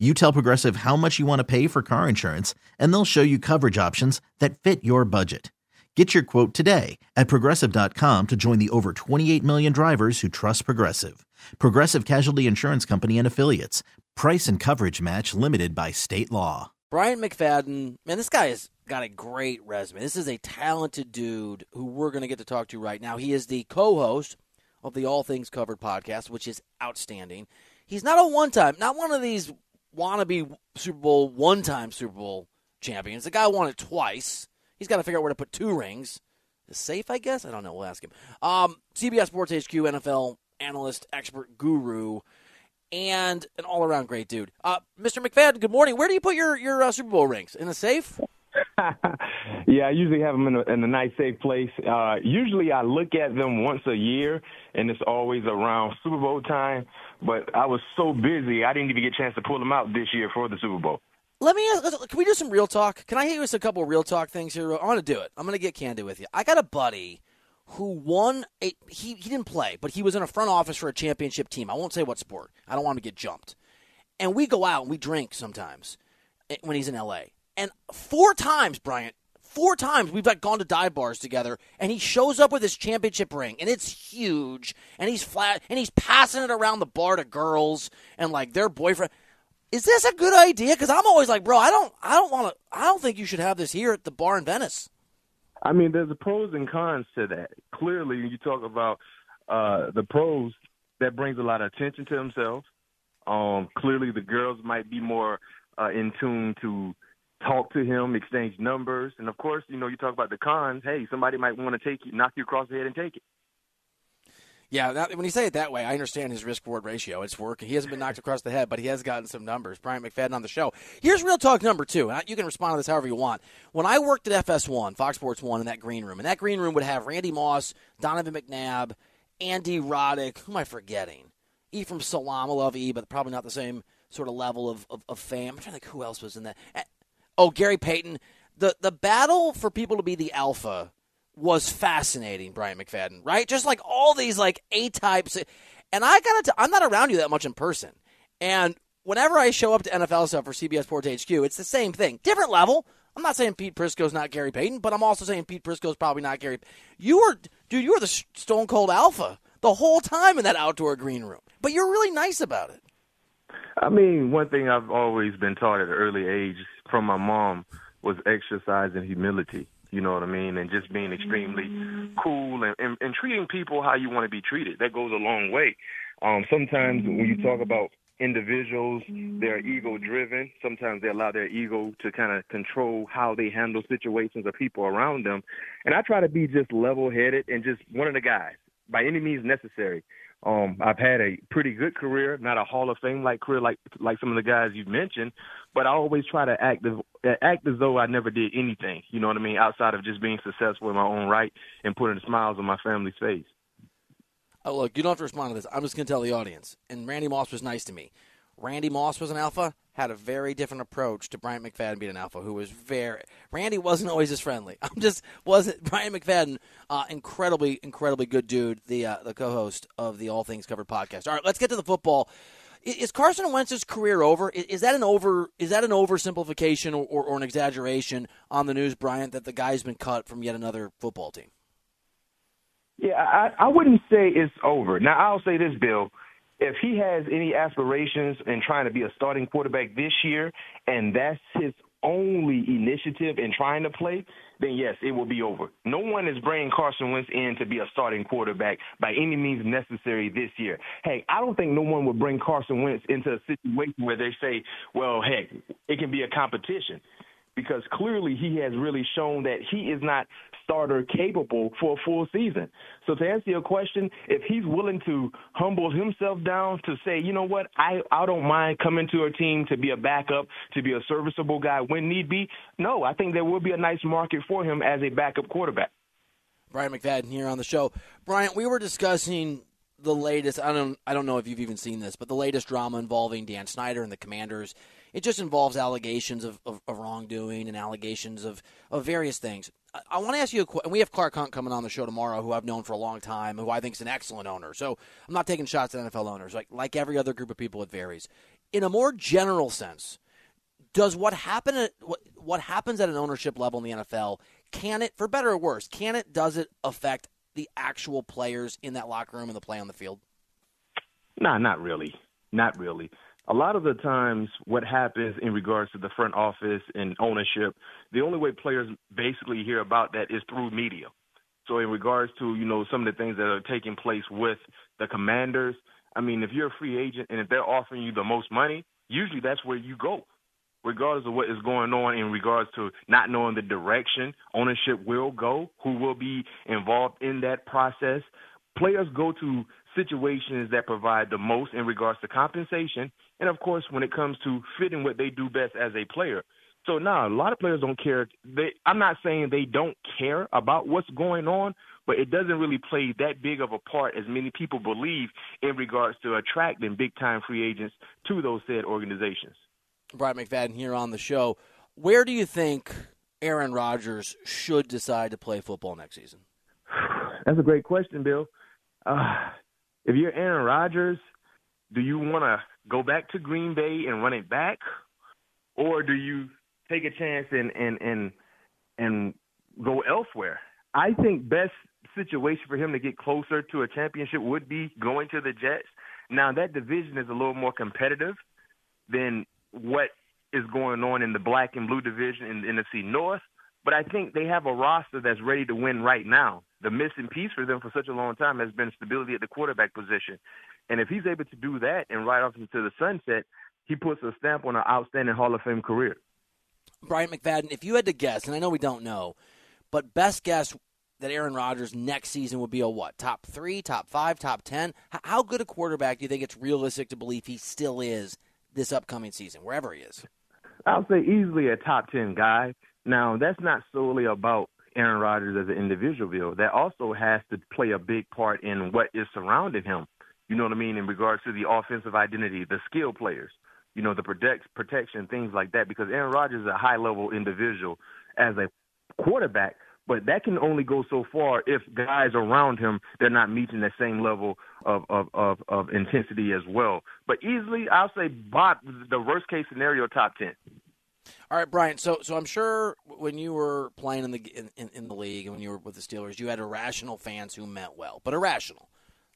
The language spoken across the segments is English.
You tell Progressive how much you want to pay for car insurance, and they'll show you coverage options that fit your budget. Get your quote today at progressive.com to join the over 28 million drivers who trust Progressive. Progressive Casualty Insurance Company and Affiliates. Price and coverage match limited by state law. Bryant McFadden, man, this guy has got a great resume. This is a talented dude who we're going to get to talk to right now. He is the co host of the All Things Covered podcast, which is outstanding. He's not a one time, not one of these wannabe Super Bowl one time Super Bowl champions. The guy won it twice. He's got to figure out where to put two rings. Is safe, I guess. I don't know. We'll ask him. Um, CBS Sports HQ NFL analyst, expert, guru, and an all around great dude. Uh, Mr. McFadden, good morning. Where do you put your your uh, Super Bowl rings? In the safe? yeah, I usually have them in a, in a nice, safe place. Uh, usually, I look at them once a year, and it's always around Super Bowl time. But I was so busy, I didn't even get a chance to pull them out this year for the Super Bowl. Let me ask, can we do some real talk? Can I hit you with a couple of real talk things here? I want to do it. I'm going to get candid with you. I got a buddy who won a he he didn't play, but he was in a front office for a championship team. I won't say what sport. I don't want him to get jumped. And we go out and we drink sometimes eh, when he's in LA. And four times, Bryant, four times we've like gone to dive bars together, and he shows up with his championship ring, and it's huge, and he's flat, and he's passing it around the bar to girls and like their boyfriend. Is this a good idea? Because I'm always like, bro, I don't, I don't want to, I don't think you should have this here at the bar in Venice. I mean, there's a pros and cons to that. Clearly, you talk about uh, the pros, that brings a lot of attention to themselves. Um, clearly, the girls might be more uh, in tune to talk to him, exchange numbers, and of course, you know, you talk about the cons. Hey, somebody might want to take you, knock you across the head, and take it. Yeah, when you say it that way, I understand his risk reward ratio. It's working. He hasn't been knocked across the head, but he has gotten some numbers. Bryant McFadden on the show. Here's real talk number two. And you can respond to this however you want. When I worked at FS1, Fox Sports One, in that green room, and that green room would have Randy Moss, Donovan McNabb, Andy Roddick. Who am I forgetting? Ephraim Salaam. I love E, but probably not the same sort of level of, of, of fame. I'm trying to think who else was in that. Oh, Gary Payton. The the battle for people to be the alpha was fascinating, Bryant McFadden, right? Just like all these like A types. And I gotta, i I'm not around you that much in person. And whenever I show up to NFL stuff for CBS Sports HQ, it's the same thing, different level. I'm not saying Pete Prisco's not Gary Payton, but I'm also saying Pete Prisco's probably not Gary. You were, dude, you were the stone cold alpha the whole time in that outdoor green room. But you're really nice about it. I mean, one thing I've always been taught at an early age from my mom was exercising humility. You know what I mean? And just being extremely cool and, and, and treating people how you want to be treated. That goes a long way. Um, sometimes when you talk about individuals, they're ego driven. Sometimes they allow their ego to kind of control how they handle situations or people around them. And I try to be just level headed and just one of the guys by any means necessary. Um, I've had a pretty good career, not a Hall of Fame like career like like some of the guys you've mentioned, but I always try to act as act as though I never did anything. You know what I mean? Outside of just being successful in my own right and putting smiles on my family's face. Oh, look, you don't have to respond to this. I'm just going to tell the audience. And Randy Moss was nice to me. Randy Moss was an alpha had a very different approach to Bryant McFadden being an alpha, who was very Randy wasn't always as friendly. I'm just wasn't Bryant McFadden, uh, incredibly, incredibly good dude, the uh, the co-host of the All Things Covered podcast. All right, let's get to the football. Is Carson Wentz's career over? Is that an over? Is that an oversimplification or, or, or an exaggeration on the news, Bryant, that the guy's been cut from yet another football team? Yeah, I, I wouldn't say it's over. Now I'll say this, Bill if he has any aspirations in trying to be a starting quarterback this year, and that's his only initiative in trying to play, then yes, it will be over. No one is bringing Carson Wentz in to be a starting quarterback by any means necessary this year. Hey, I don't think no one would bring Carson Wentz into a situation where they say, well, heck, it can be a competition. because clearly he has really shown that he is not starter capable for a full season. So to answer your question, if he's willing to humble himself down to say, you know what, I, I don't mind coming to a team to be a backup, to be a serviceable guy when need be, no, I think there will be a nice market for him as a backup quarterback. Bryant McFadden here on the show. Bryant, we were discussing the latest. I don't. I don't know if you've even seen this, but the latest drama involving Dan Snyder and the Commanders. It just involves allegations of, of, of wrongdoing and allegations of, of various things. I, I want to ask you a question. We have Clark Hunt coming on the show tomorrow, who I've known for a long time, who I think is an excellent owner. So I'm not taking shots at NFL owners. Like like every other group of people, it varies. In a more general sense, does what happen at what, what happens at an ownership level in the NFL can it, for better or worse, can it, does it affect the actual players in that locker room and the play on the field? Nah, not really. Not really. A lot of the times, what happens in regards to the front office and ownership, the only way players basically hear about that is through media. So, in regards to you know some of the things that are taking place with the Commanders, I mean, if you're a free agent and if they're offering you the most money, usually that's where you go regardless of what is going on in regards to not knowing the direction ownership will go, who will be involved in that process. Players go to situations that provide the most in regards to compensation, and of course, when it comes to fitting what they do best as a player. So now, a lot of players don't care. They, I'm not saying they don't care about what's going on, but it doesn't really play that big of a part as many people believe in regards to attracting big time free agents to those said organizations. Bryant McFadden here on the show. Where do you think Aaron Rodgers should decide to play football next season? That's a great question, Bill. Uh, if you're Aaron Rodgers, do you want to go back to Green Bay and run it back, or do you take a chance and and and and go elsewhere? I think best situation for him to get closer to a championship would be going to the Jets. Now that division is a little more competitive than what is going on in the black and blue division in the NFC North, but I think they have a roster that's ready to win right now. The missing piece for them for such a long time has been stability at the quarterback position. And if he's able to do that and ride off into the sunset, he puts a stamp on an outstanding Hall of Fame career. Bryant McFadden, if you had to guess, and I know we don't know, but best guess that Aaron Rodgers next season would be a what? Top three, top five, top ten? How good a quarterback do you think it's realistic to believe he still is this upcoming season, wherever he is? I'll say easily a top 10 guy. Now, that's not solely about Aaron Rodgers as an individual, Bill. That also has to play a big part in what is surrounding him. You know what I mean? In regards to the offensive identity, the skill players, you know, the protect, protection, things like that. Because Aaron Rodgers is a high level individual as a quarterback, but that can only go so far if guys around him they're not meeting that same level of of of, of intensity as well. But easily, I'll say bot the worst case scenario top ten. All right, Bryant. So, so I'm sure when you were playing in the in, in the league and when you were with the Steelers, you had irrational fans who meant well, but irrational.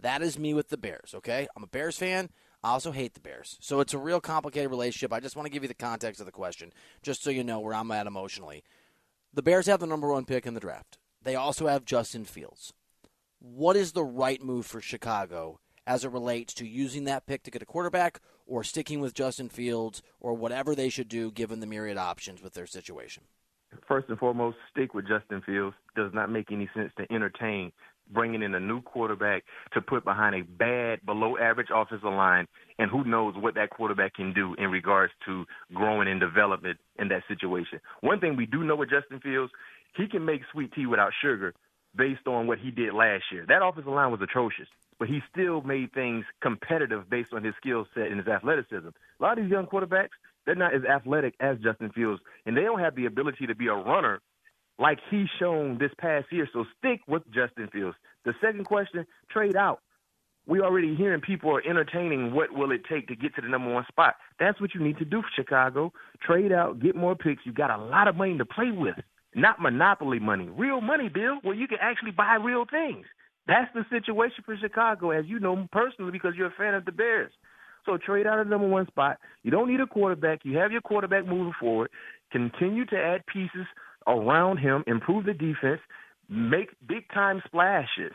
That is me with the Bears. Okay, I'm a Bears fan. I also hate the Bears. So it's a real complicated relationship. I just want to give you the context of the question, just so you know where I'm at emotionally. The Bears have the number one pick in the draft. They also have Justin Fields. What is the right move for Chicago as it relates to using that pick to get a quarterback or sticking with Justin Fields or whatever they should do given the myriad options with their situation? First and foremost, stick with Justin Fields. Does not make any sense to entertain bringing in a new quarterback to put behind a bad, below average offensive line, and who knows what that quarterback can do in regards to growing and development in that situation. One thing we do know with Justin Fields, he can make sweet tea without sugar based on what he did last year. That offensive line was atrocious, but he still made things competitive based on his skill set and his athleticism. A lot of these young quarterbacks, they're not as athletic as Justin Fields, and they don't have the ability to be a runner like he's shown this past year. So stick with Justin Fields. The second question, trade out. We already hearing people are entertaining what will it take to get to the number one spot. That's what you need to do for Chicago. Trade out, get more picks. You got a lot of money to play with. Not monopoly money, real money, Bill, where you can actually buy real things. That's the situation for Chicago, as you know personally because you're a fan of the Bears. So trade out of the number one spot. You don't need a quarterback. You have your quarterback moving forward. Continue to add pieces around him, improve the defense, make big time splashes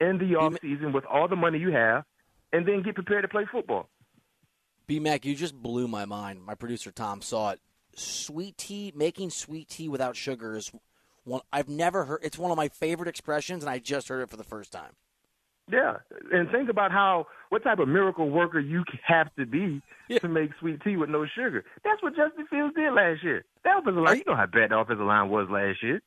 in the offseason with all the money you have, and then get prepared to play football. B Mac, you just blew my mind. My producer Tom saw it. Sweet tea, making sweet tea without sugar is one I've never heard. It's one of my favorite expressions, and I just heard it for the first time. Yeah, and think about how what type of miracle worker you have to be yeah. to make sweet tea with no sugar. That's what Justin Fields did last year. The offensive line, you, you know how bad the offensive line was last year.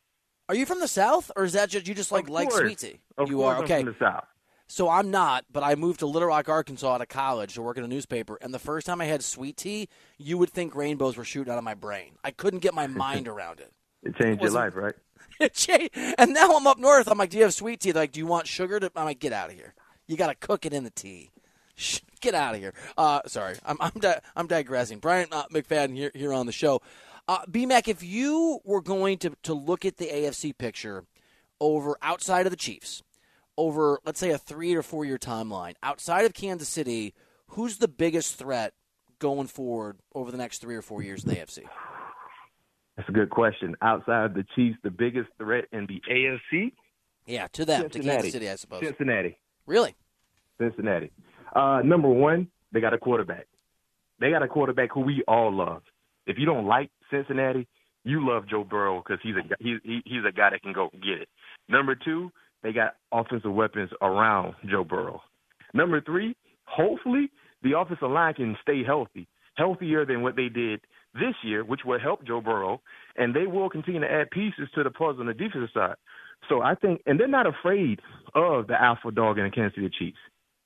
Are you from the South, or is that just you just like like sweet tea? Of you are okay. From the South. So I'm not, but I moved to Little Rock, Arkansas out of college to work in a newspaper. And the first time I had sweet tea, you would think rainbows were shooting out of my brain. I couldn't get my mind around it. It changed It your life, right? It changed. And now I'm up north. I'm like, do you have sweet tea? They're like, do you want sugar? To-? I'm like, get out of here. You got to cook it in the tea. Get out of here. Uh, sorry, I'm I'm, di- I'm digressing. Bryant uh, McFadden here here on the show. Uh, BMAC, if you were going to to look at the AFC picture over outside of the Chiefs, over let's say a three or four year timeline, outside of Kansas City, who's the biggest threat going forward over the next three or four years in the AFC? That's a good question. Outside of the Chiefs, the biggest threat in the AFC, Yeah, to them, to Kansas City, I suppose. Cincinnati. Really? Cincinnati. Uh, number one, they got a quarterback. They got a quarterback who we all love. If you don't like Cincinnati, you love Joe Burrow because he's a he's he, he's a guy that can go get it. Number two, they got offensive weapons around Joe Burrow. Number three, hopefully the offensive line can stay healthy, healthier than what they did this year, which will help Joe Burrow, and they will continue to add pieces to the puzzle on the defensive side. So I think, and they're not afraid of the alpha dog in the Kansas City Chiefs.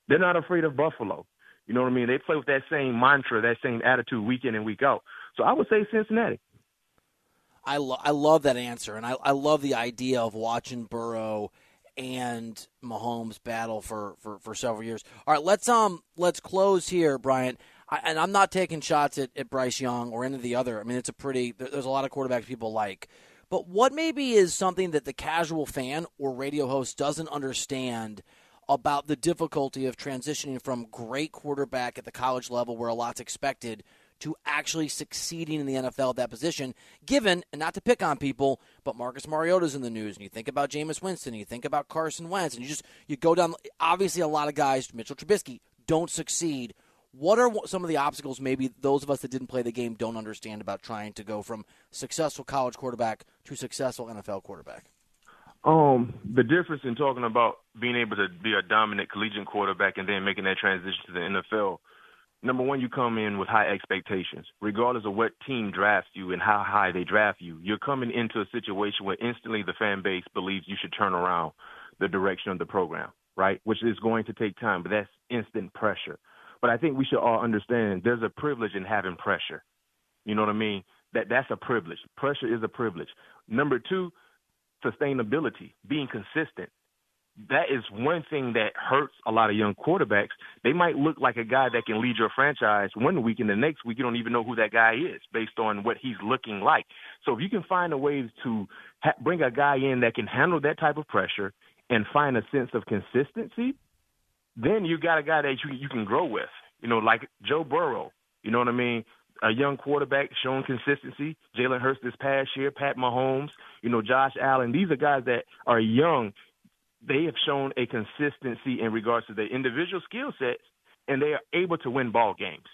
They're not afraid of Buffalo. You know what I mean? They play with that same mantra, that same attitude week in and week out. So I would say Cincinnati. I, lo- I love that answer, and I, I love the idea of watching Burrow and Mahomes battle for, for, for several years. All right, let's um let's close here, Bryant. I, and I'm not taking shots at, at Bryce Young or any of the other. I mean, it's a pretty. there- There's a lot of quarterbacks people like, but what maybe is something that the casual fan or radio host doesn't understand about the difficulty of transitioning from great quarterback at the college level, where a lot's expected, to actually succeeding in the NFL at that position, given, and not to pick on people, but Marcus Mariota's in the news, and you think about Jameis Winston, and you think about Carson Wentz, and you just you go down. Obviously, a lot of guys, Mitchell Trubisky, don't succeed. What are some of the obstacles maybe those of us that didn't play the game don't understand about trying to go from successful college quarterback to successful NFL quarterback? Um, the difference in talking about being able to be a dominant collegiate quarterback and then making that transition to the NFL. Number one, you come in with high expectations, regardless of what team drafts you and how high they draft you. You're coming into a situation where instantly the fan base believes you should turn around the direction of the program, right? Which is going to take time, but that's instant pressure. But I think we should all understand there's a privilege in having pressure. You know what I mean? That that's a privilege. Pressure is a privilege. Number two, sustainability, being consistent. That is one thing that hurts a lot of young quarterbacks. They might look like a guy that can lead your franchise one week, and the next week you don't even know who that guy is based on what he's looking like. So if you can find a way to ha- bring a guy in that can handle that type of pressure and find a sense of consistency, then you got a guy that you you can grow with. You know, like Joe Burrow. You know what I mean? A young quarterback showing consistency. Jalen Hurts this past year, Pat Mahomes, you know, Josh Allen. These are guys that are young. They have shown a consistency in regards to their individual skill sets, and they are able to win ball games.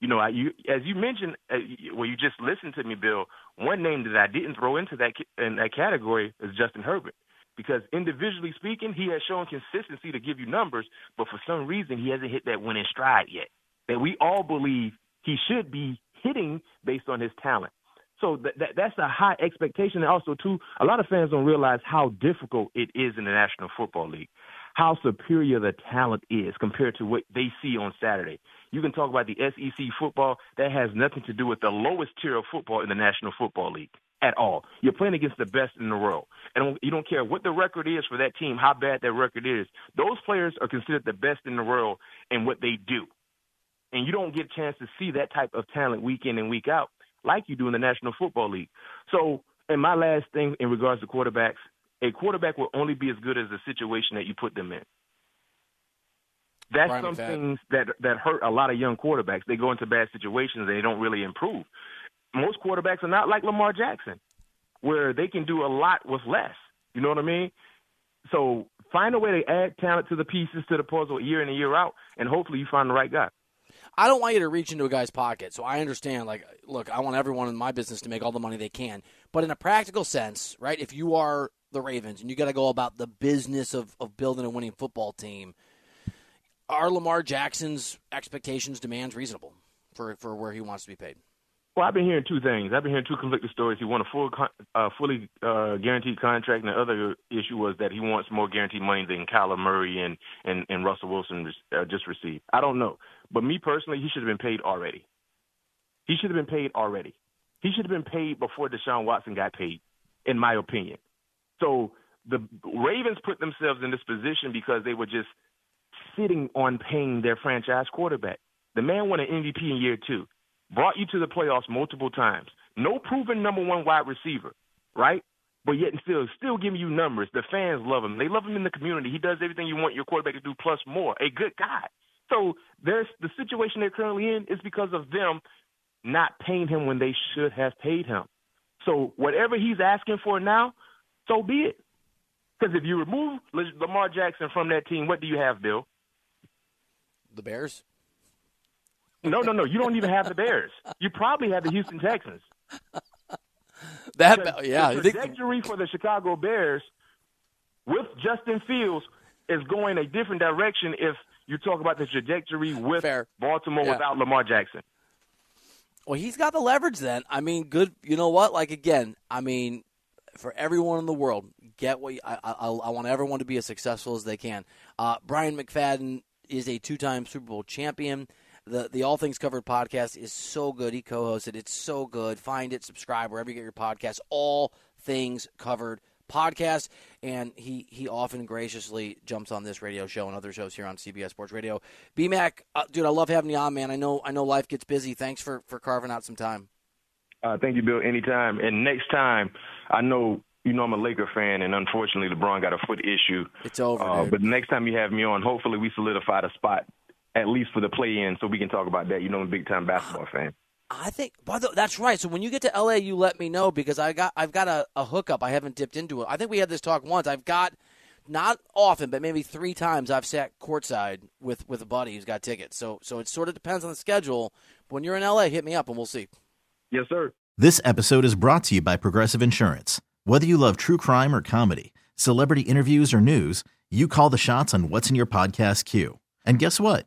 You know, I, you, as you mentioned, uh, well, you just listened to me, Bill. One name that I didn't throw into that in that category is Justin Herbert because individually speaking, he has shown consistency to give you numbers, but for some reason, he hasn't hit that winning stride yet. That we all believe he should be hitting based on his talent. So that, that that's a high expectation, and also too, a lot of fans don't realize how difficult it is in the National Football League, how superior the talent is compared to what they see on Saturday. You can talk about the SEC football that has nothing to do with the lowest tier of football in the National Football League at all. You're playing against the best in the world, and you don't care what the record is for that team, how bad that record is. Those players are considered the best in the world in what they do, and you don't get a chance to see that type of talent week in and week out like you do in the National Football League. So, and my last thing in regards to quarterbacks, a quarterback will only be as good as the situation that you put them in. That's some McFadden. things that that hurt a lot of young quarterbacks. They go into bad situations and they don't really improve. Most quarterbacks are not like Lamar Jackson, where they can do a lot with less. You know what I mean? So find a way to add talent to the pieces to the puzzle year in and year out, and hopefully you find the right guy. I don't want you to reach into a guy's pocket. So I understand. Like, look, I want everyone in my business to make all the money they can. But in a practical sense, right? If you are the Ravens and you got to go about the business of of building a winning football team, are Lamar Jackson's expectations, demands reasonable for for where he wants to be paid? Well, I've been hearing two things. I've been hearing two conflicting stories. He won a full, uh, fully uh, guaranteed contract, and the other issue was that he wants more guaranteed money than Kyler Murray and and, and Russell Wilson uh, just received. I don't know, but me personally, he should have been paid already. He should have been paid already. He should have been paid before Deshaun Watson got paid, in my opinion. So the Ravens put themselves in this position because they were just sitting on paying their franchise quarterback. The man won an MVP in year two brought you to the playoffs multiple times. No proven number one wide receiver, right? But yet still, still giving you numbers. The fans love him. They love him in the community. He does everything you want your quarterback to do, plus more. A good guy. So there's the situation they're currently in is because of them not paying him when they should have paid him. So whatever he's asking for now, so be it. Because if you remove Lamar Jackson from that team, what do you have, Bill? The Bears. No, no, no. You don't even have the Bears. You probably have the Houston Texans. That yeah, the trajectory for the Chicago Bears with Justin Fields is going a different direction if you talk about the trajectory with Fair. Baltimore yeah. without Lamar Jackson. Well, he's got the leverage then. I mean, good. You know what? Like again, I mean, for everyone in the world, get what you, I, I, I want everyone to be as successful as they can. Uh, Bryant McFadden is a two-time Super Bowl champion. The the All Things Covered podcast is so good. He co-hosted. It's so good. Find it, subscribe wherever you get your podcast. All Things Covered podcast, and he he often graciously jumps on this radio show and other shows here on CBS Sports Radio. BMAC, uh, dude, I love having you on, man. I know I know life gets busy. Thanks for for carving out some time. Uh, thank you, Bill. Anytime. And next time, I know you know I'm a Laker fan, and unfortunately LeBron got a foot issue. It's over. Uh, but next time you have me on, hopefully we solidify the spot at least for the play in, so we can talk about that. You know, I'm a big time basketball fan. I think, by the, that's right. So when you get to LA, you let me know because I got I've got a, a hookup. I haven't dipped into it. I think we had this talk once. I've got not often, but maybe three times I've sat courtside with with a buddy who's got tickets. So so it sort of depends on the schedule. When you're in LA, hit me up and we'll see. Yes, sir. This episode is brought to you by Progressive Insurance. Whether you love true crime or comedy, celebrity interviews or news, you call the shots on what's in your podcast queue. And guess what?